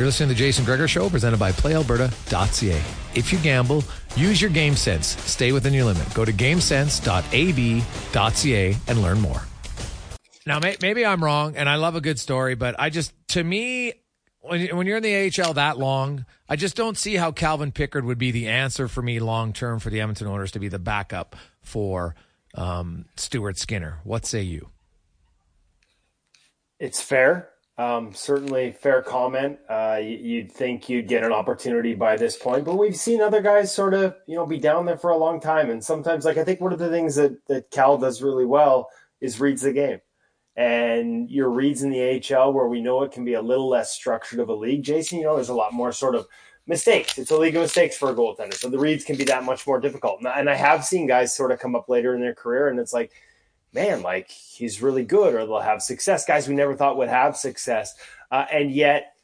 You're listening to the Jason Gregor Show, presented by PlayAlberta.ca. If you gamble, use your game sense. Stay within your limit. Go to GameSense.ab.ca and learn more. Now, may, maybe I'm wrong, and I love a good story, but I just, to me, when, when you're in the AHL that long, I just don't see how Calvin Pickard would be the answer for me long term for the Edmonton Oilers to be the backup for um, Stuart Skinner. What say you? It's fair. Um, certainly fair comment. Uh, you'd think you'd get an opportunity by this point, but we've seen other guys sort of, you know, be down there for a long time. And sometimes, like, I think one of the things that, that Cal does really well is reads the game. And your reads in the AHL, where we know it can be a little less structured of a league, Jason, you know, there's a lot more sort of mistakes. It's a league of mistakes for a goaltender. So the reads can be that much more difficult. And I have seen guys sort of come up later in their career, and it's like, man, like he's really good or they'll have success. Guys we never thought would have success. Uh, and yet,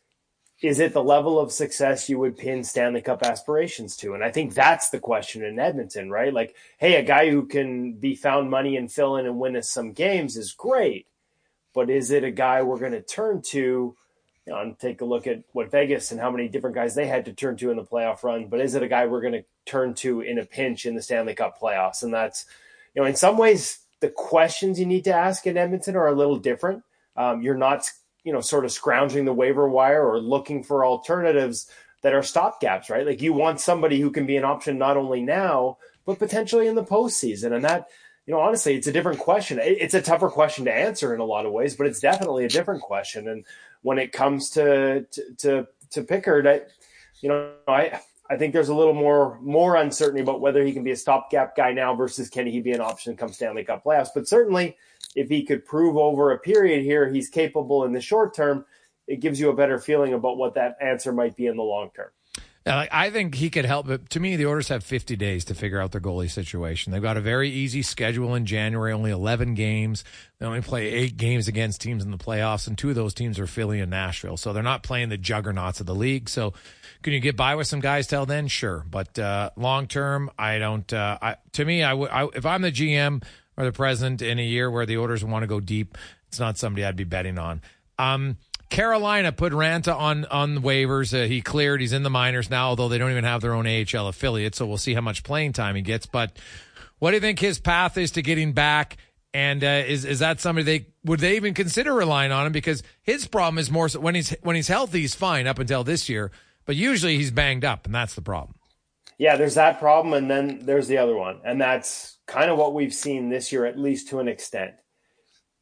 is it the level of success you would pin Stanley Cup aspirations to? And I think that's the question in Edmonton, right? Like, hey, a guy who can be found money and fill in and win us some games is great. But is it a guy we're going to turn to? You know, and take a look at what Vegas and how many different guys they had to turn to in the playoff run. But is it a guy we're going to turn to in a pinch in the Stanley Cup playoffs? And that's, you know, in some ways, the questions you need to ask in Edmonton are a little different. Um, you're not, you know, sort of scrounging the waiver wire or looking for alternatives that are stopgaps, right? Like you want somebody who can be an option not only now but potentially in the postseason, and that, you know, honestly, it's a different question. It's a tougher question to answer in a lot of ways, but it's definitely a different question. And when it comes to to to, to Pickard, I, you know, I I think there's a little more more uncertainty about whether he can be a stopgap guy now versus can he be an option come Stanley Cup playoffs. But certainly, if he could prove over a period here he's capable in the short term, it gives you a better feeling about what that answer might be in the long term. Yeah, I think he could help. But to me, the Oilers have 50 days to figure out their goalie situation. They've got a very easy schedule in January, only 11 games. They only play eight games against teams in the playoffs, and two of those teams are Philly and Nashville. So they're not playing the juggernauts of the league. So can you get by with some guys till then? Sure, but uh, long term, I don't. Uh, I, to me, I, w- I if I'm the GM or the president in a year where the Oilers want to go deep, it's not somebody I'd be betting on. Um, Carolina put Raanta on on waivers. Uh, he cleared. He's in the minors now, although they don't even have their own AHL affiliate. So we'll see how much playing time he gets. But what do you think his path is to getting back? And uh, is is that somebody they would they even consider relying on him? Because his problem is more so when he's when he's healthy, he's fine up until this year. But usually he's banged up, and that's the problem. Yeah, there's that problem, and then there's the other one, and that's kind of what we've seen this year, at least to an extent.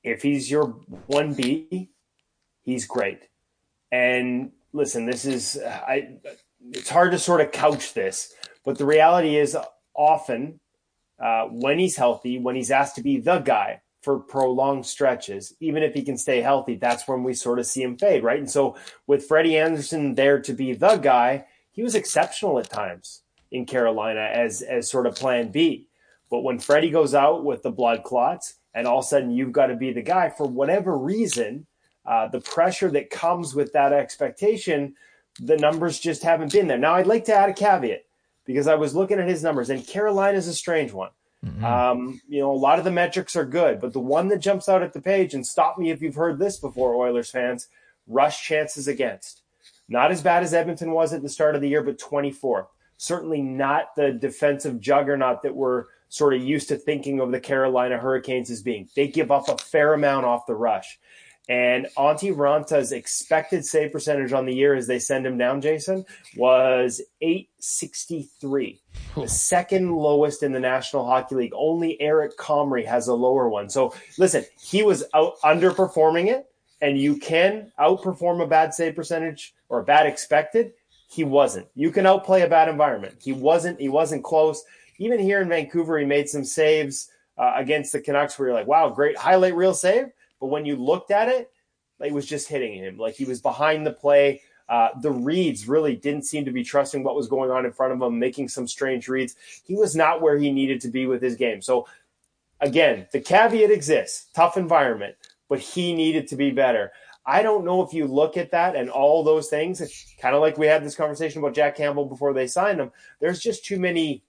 if he's your 1B, he's great. And listen, this is I it's hard to sort of couch this, but the reality is often uh, when he's healthy, when he's asked to be the guy for prolonged stretches, even if he can stay healthy, that's when we sort of see him fade, right? And so with Freddie Andersen there to be the guy, he was exceptional at times in Carolina as as sort of plan B. But when Freddie goes out with the blood clots, and all of a sudden you've got to be the guy for whatever reason, uh, the pressure that comes with that expectation, the numbers just haven't been there. Now, I'd like to add a caveat because I was looking at his numbers, and Carolina is a strange one. Mm-hmm. Um, you know, a lot of the metrics are good, but the one that jumps out at the page, and stop me if you've heard this before, Oilers fans, rush chances against. Not as bad as Edmonton was at the start of the year, but 24th. Certainly not the defensive juggernaut that we're sort of used to thinking of the Carolina Hurricanes as being. They give up a fair amount off the rush. And Antti Raanta's expected save percentage on the year as they send him down, Jason, was 863, the second lowest in the National Hockey League. Only Eric Comrie has a lower one. So listen, he was out underperforming it, and you can outperform a bad save percentage or a bad expected. He wasn't. You can outplay a bad environment. He wasn't. He wasn't close. Even here in Vancouver, he made some saves uh, against the Canucks where you're like, wow, great highlight reel save but when you looked at it, it was just hitting him. Like he was behind the play. Uh, the reads really didn't seem to be trusting what was going on in front of him, making some strange reads. He was not where he needed to be with his game. So, again, the caveat exists tough environment, but he needed to be better. I don't know if you look at that and all those things, kind of like we had this conversation about Jack Campbell before they signed him. There's just too many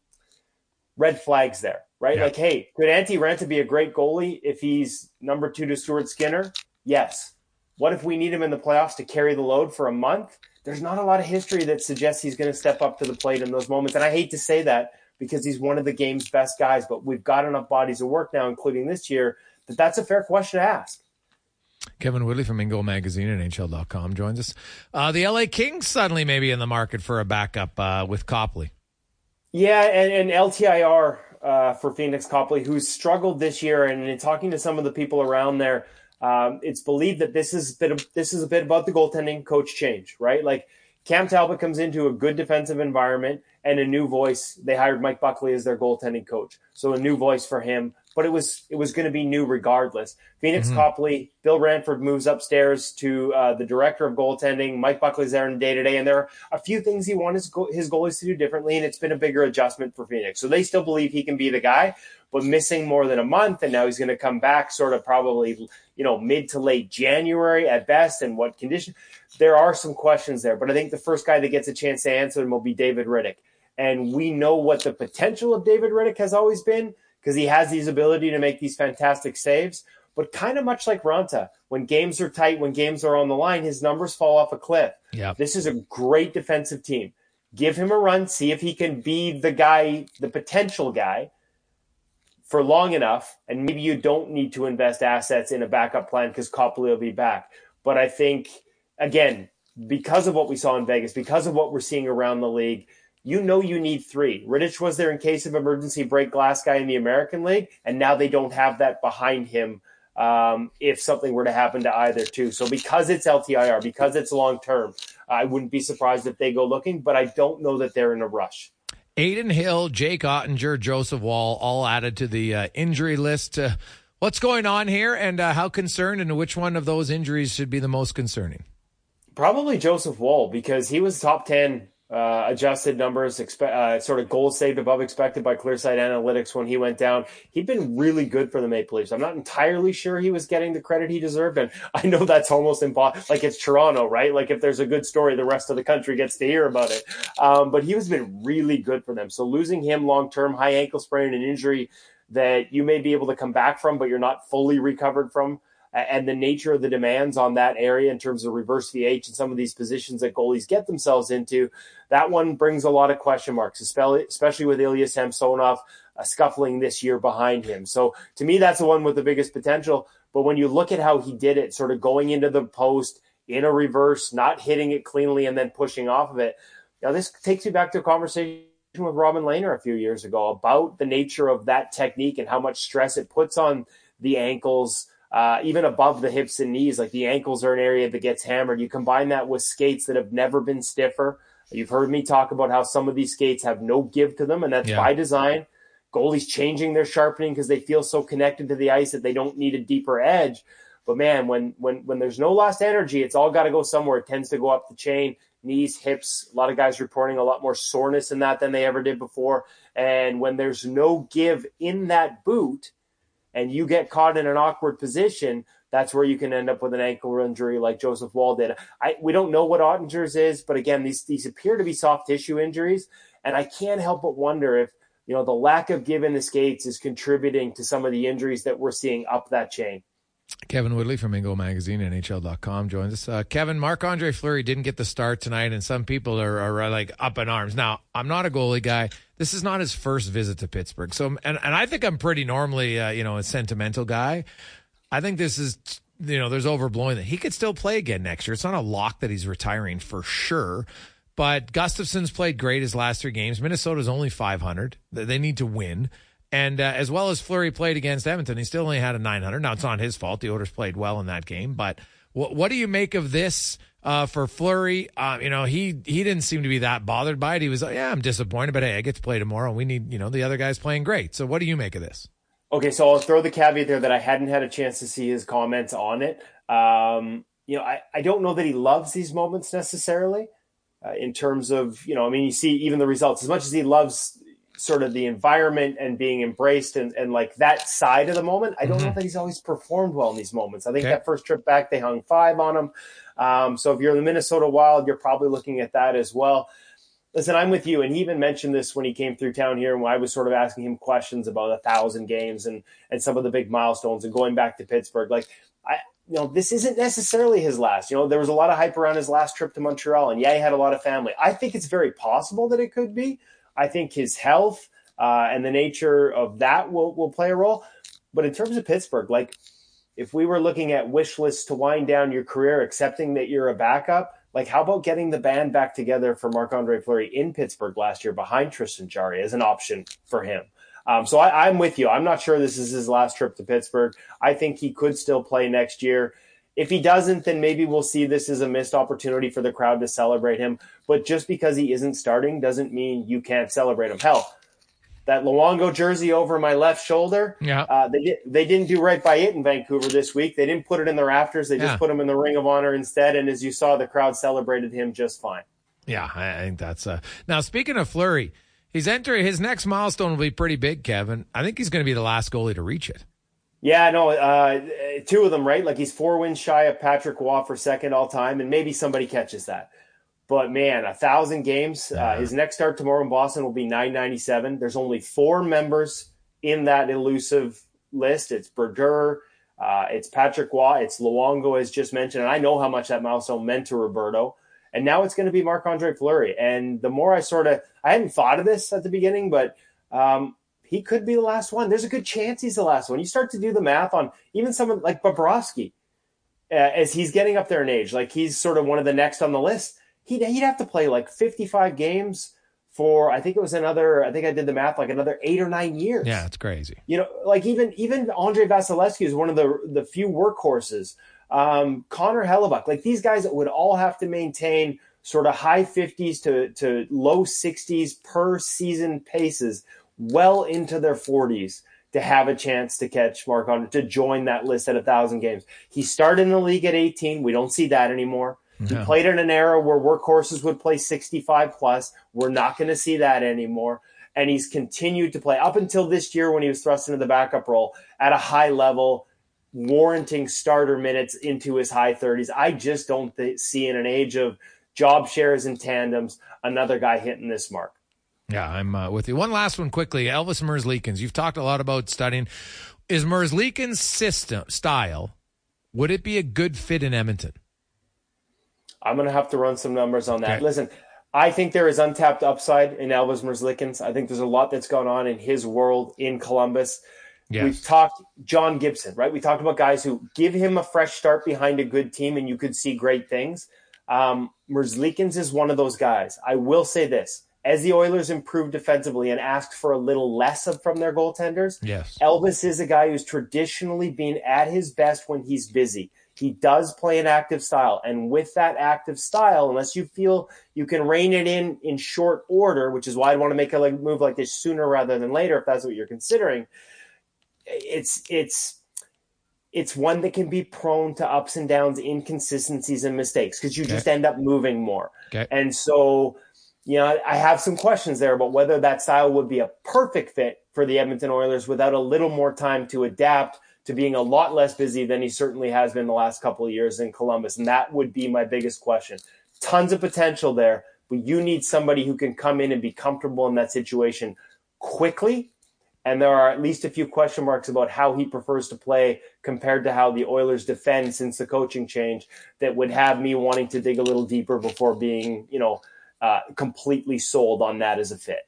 red flags there right? Yeah. Like, hey, could Antti Raanta be a great goalie if he's number two to Stuart Skinner? Yes. What if we need him in the playoffs to carry the load for a month? There's not a lot of history that suggests he's going to step up to the plate in those moments. And I hate to say that because he's one of the game's best guys, but we've got enough bodies of work now, including this year, that that's a fair question to ask. Kevin Woodley from InGoal Magazine and NHL.com joins us. Uh, the LA Kings suddenly maybe in the market for a backup uh, with Copley. Yeah, and, and LTIR uh, for Pheonix Copley, who's struggled this year. And in talking to some of the people around there, um, it's believed that this is a bit of, this is a bit about the goaltending coach change, right? Like Cam Talbot comes into a good defensive environment and a new voice. They hired Mike Buckley as their goaltending coach, so a new voice for him but it was it was going to be new regardless. Pheonix mm-hmm. Copley, Bill Ranford moves upstairs to uh, the director of goaltending. Mike Buckley's there in day to day, and there are a few things he wants his goalies to do differently, and it's been a bigger adjustment for Pheonix. So they still believe he can be the guy, but missing more than a month, and now he's going to come back sort of probably you know mid to late January at best, and what condition? There are some questions there, but I think the first guy that gets a chance to answer them will be David Rittich. And we know what the potential of David Rittich has always been because he has these ability to make these fantastic saves. But kind of much like Raanta, when games are tight, when games are on the line, his numbers fall off a cliff. Yeah. This is a great defensive team. Give him a run, see if he can be the guy, the potential guy for long enough. And maybe you don't need to invest assets in a backup plan because Copley will be back. But I think, again, because of what we saw in Vegas, because of what we're seeing around the league, you know you need three. Rittich was there in case of emergency break glass guy in the American League, and now they don't have that behind him um, if something were to happen to either two. So because it's LTIR, because it's long term, I wouldn't be surprised if they go looking, but I don't know that they're in a rush. Adin Hill, Jake Oettinger, Joseph Woll, all added to the uh, injury list. Uh, what's going on here, and uh, how concerned, and which one of those injuries should be the most concerning? Probably Joseph Woll because he was top ten uh, adjusted numbers, expe- uh, sort of goals saved above expected by Clearsight Analytics when he went down. He'd been really good for the Maple Leafs. I'm not entirely sure he was getting the credit he deserved, and I know that's almost impossible. Like it's Toronto, right? Like if there's a good story, the rest of the country gets to hear about it. Um, but he has been really good for them. So losing him long term, high ankle sprain, and injury that you may be able to come back from, but you're not fully recovered from and the nature of the demands on that area in terms of reverse VH and some of these positions that goalies get themselves into, that one brings a lot of question marks, especially with Ilya Samsonov uh, scuffling this year behind him. So to me, that's the one with the biggest potential. But when you look at how he did it, sort of going into the post in a reverse, not hitting it cleanly, and then pushing off of it. Now, this takes me back to a conversation with Robin Lehner a few years ago about the nature of that technique and how much stress it puts on the ankles uh, even above the hips and knees. Like the ankles are an area that gets hammered. You combine that with skates that have never been stiffer. You've heard me talk about how some of these skates have no give to them, and that's Yeah. by design. Goalies changing their sharpening because they feel so connected to the ice that they don't need a deeper edge. But man, when when when there's no lost energy, it's all got to go somewhere. It tends to go up the chain, knees, hips. A lot of guys reporting a lot more soreness in that than they ever did before. And when there's no give in that boot, and you get caught in an awkward position, that's where you can end up with an ankle injury like Joseph Woll did. I we don't know what Oettinger's is, but again, these these appear to be soft tissue injuries, and I can't help but wonder if you know the lack of give in the skates is contributing to some of the injuries that we're seeing up that chain. Kevin Woodley from InGoal Magazine, NHL.com joins us. Uh, Kevin, Marc Andre Fleury didn't get the start tonight, and some people are, are like up in arms. Now, I'm not a goalie guy. This is not his first visit to Pittsburgh. So, and, and I think I'm pretty normally, uh, you know, a sentimental guy. I think this is, you know, there's overblowing that he could still play again next year. It's not a lock that he's retiring for sure. But Gustavsson's played great his last three games. Minnesota's only 500. They need to win. And uh, as well as Fleury played against Edmonton, he still only had a 900. Now, it's not his fault. The Oilers played well in that game. But what, what do you make of this uh, for Fleury? Uh, you know, he he didn't seem to be that bothered by it. He was like, yeah, I'm disappointed, but hey, I get to play tomorrow. We need, you know, the other guy's playing great. So what do you make of this? Okay, so I'll throw the caveat there that I hadn't had a chance to see his comments on it. Um, you know, I, I don't know that he loves these moments necessarily uh, in terms of, you know, I mean, you see even the results as much as he loves sort of the environment and being embraced and, and like that side of the moment. I don't know that he's always performed well in these moments. I think Okay. that first trip back, they hung five on him. Um, so if you're the Minnesota Wild, you're probably looking at that as well. Listen, I'm with you. And he even mentioned this when he came through town here and I was sort of asking him questions about a thousand games and, and some of the big milestones and going back to Pittsburgh. Like, I, you know, this isn't necessarily his last. You know, there was a lot of hype around his last trip to Montreal, and yeah, he had a lot of family. I think it's very possible that it could be. I think his health uh, and the nature of that will, will play a role. But in terms of Pittsburgh, like, if we were looking at wish lists to wind down your career, accepting that you're a backup, like how about getting the band back together for Marc Andre Fleury in Pittsburgh last year behind Tristan Jarry as an option for him? Um, so I, I'm with you. I'm not sure this is his last trip to Pittsburgh. I think he could still play next year. If he doesn't, then maybe we'll see this as a missed opportunity for the crowd to celebrate him. But just because he isn't starting doesn't mean you can't celebrate him. Hell, that Luongo jersey over my left shoulder. Yeah. Uh, they did, they didn't do right by it in Vancouver this week. They didn't put it in the rafters. They just Yeah. put him in the Ring of Honor instead. And as you saw, the crowd celebrated him just fine. Yeah, I I think that's uh now speaking of Fleury, he's entering his next milestone will be pretty big, Kevin. I think he's gonna be the last goalie to reach it. Yeah, no, uh, two of them, right? Like he's four wins shy of Patrick Roy for second all time, and maybe somebody catches that. But man, a thousand games. Uh, his next start tomorrow in Boston will be 997. There's only four members in that elusive list. It's Brodeur, uh, it's Patrick Roy, it's Luongo, as just mentioned. And I know how much that milestone meant to Roberto. And now it's going to be Marc Andre Fleury. And the more I sort of, I hadn't thought of this at the beginning, but um, he could be the last one. There's a good chance he's the last one. You start to do the math on even someone like Bobrovsky, uh, as he's getting up there in age, like he's sort of one of the next on the list. He'd, he'd have to play like 55 games for, I think it was another, I think I did the math, like another eight or nine years. Yeah, it's crazy. You know, like even even Andrei Vasilevskiy is one of the the few workhorses. Um, Connor Hellebuyck, like these guys would all have to maintain sort of high 50s to, to low 60s per season paces well into their 40s to have a chance to catch Mark on to join that list at a thousand games. He started in the league at 18. We don't see that anymore. He played in an era where workhorses would play 65 plus. We're not going to see that anymore. And he's continued to play up until this year when he was thrust into the backup role at a high level, warranting starter minutes into his high 30s. I just don't th- see in an age of job shares and tandems another guy hitting this mark. Yeah, I'm uh, with you. One last one quickly. Elvis Merzlikins. You've talked a lot about studying. Is Merzlikins' system style? Would it be a good fit in Edmonton? I'm going to have to run some numbers on that. Okay. Listen, I think there is untapped upside in Elvis Merzlikins. I think there's a lot that's gone on in his world in Columbus. We've talked John Gibson, right? We talked about guys who give him a fresh start behind a good team and you could see great things. Um, Merzlikins is one of those guys. I will say this, as the Oilers improved defensively and asked for a little less of, from their goaltenders, yes. Elvis is a guy who's traditionally been at his best when he's busy. He does play an active style. And with that active style, unless you feel you can rein it in in short order, which is why I'd want to make a move like this sooner rather than later, if that's what you're considering, it's, it's, it's one that can be prone to ups and downs, inconsistencies, and mistakes because you okay. just end up moving more. Okay. And so, you know, I have some questions there about whether that style would be a perfect fit for the Edmonton Oilers without a little more time to adapt to being a lot less busy than he certainly has been the last couple of years in Columbus. And that would be my biggest question. Tons of potential there, but you need somebody who can come in and be comfortable in that situation quickly. And there are at least a few question marks about how he prefers to play compared to how the Oilers defend since the coaching change that would have me wanting to dig a little deeper before being, you know, uh, completely sold on that as a fit.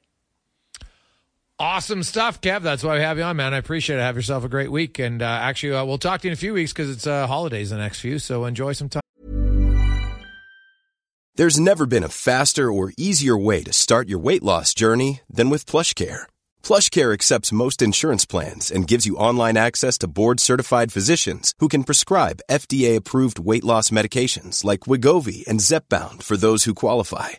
Awesome stuff, Kev. That's why we have you on, man. I appreciate it. Have yourself a great week. And uh, actually, uh, we'll talk to you in a few weeks because it's uh, holidays the next few. So enjoy some time. There's never been a faster or easier way to start your weight loss journey than with plush PlushCare. PlushCare accepts most insurance plans and gives you online access to board certified physicians who can prescribe FDA approved weight loss medications like Wegovy and Zepbound for those who qualify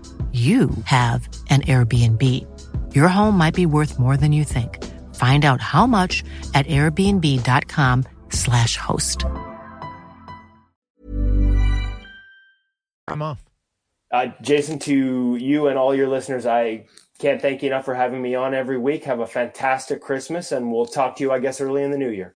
you have an Airbnb. Your home might be worth more than you think. Find out how much at airbnb.com/slash host. I'm off. Uh, Jason, to you and all your listeners, I can't thank you enough for having me on every week. Have a fantastic Christmas, and we'll talk to you, I guess, early in the new year.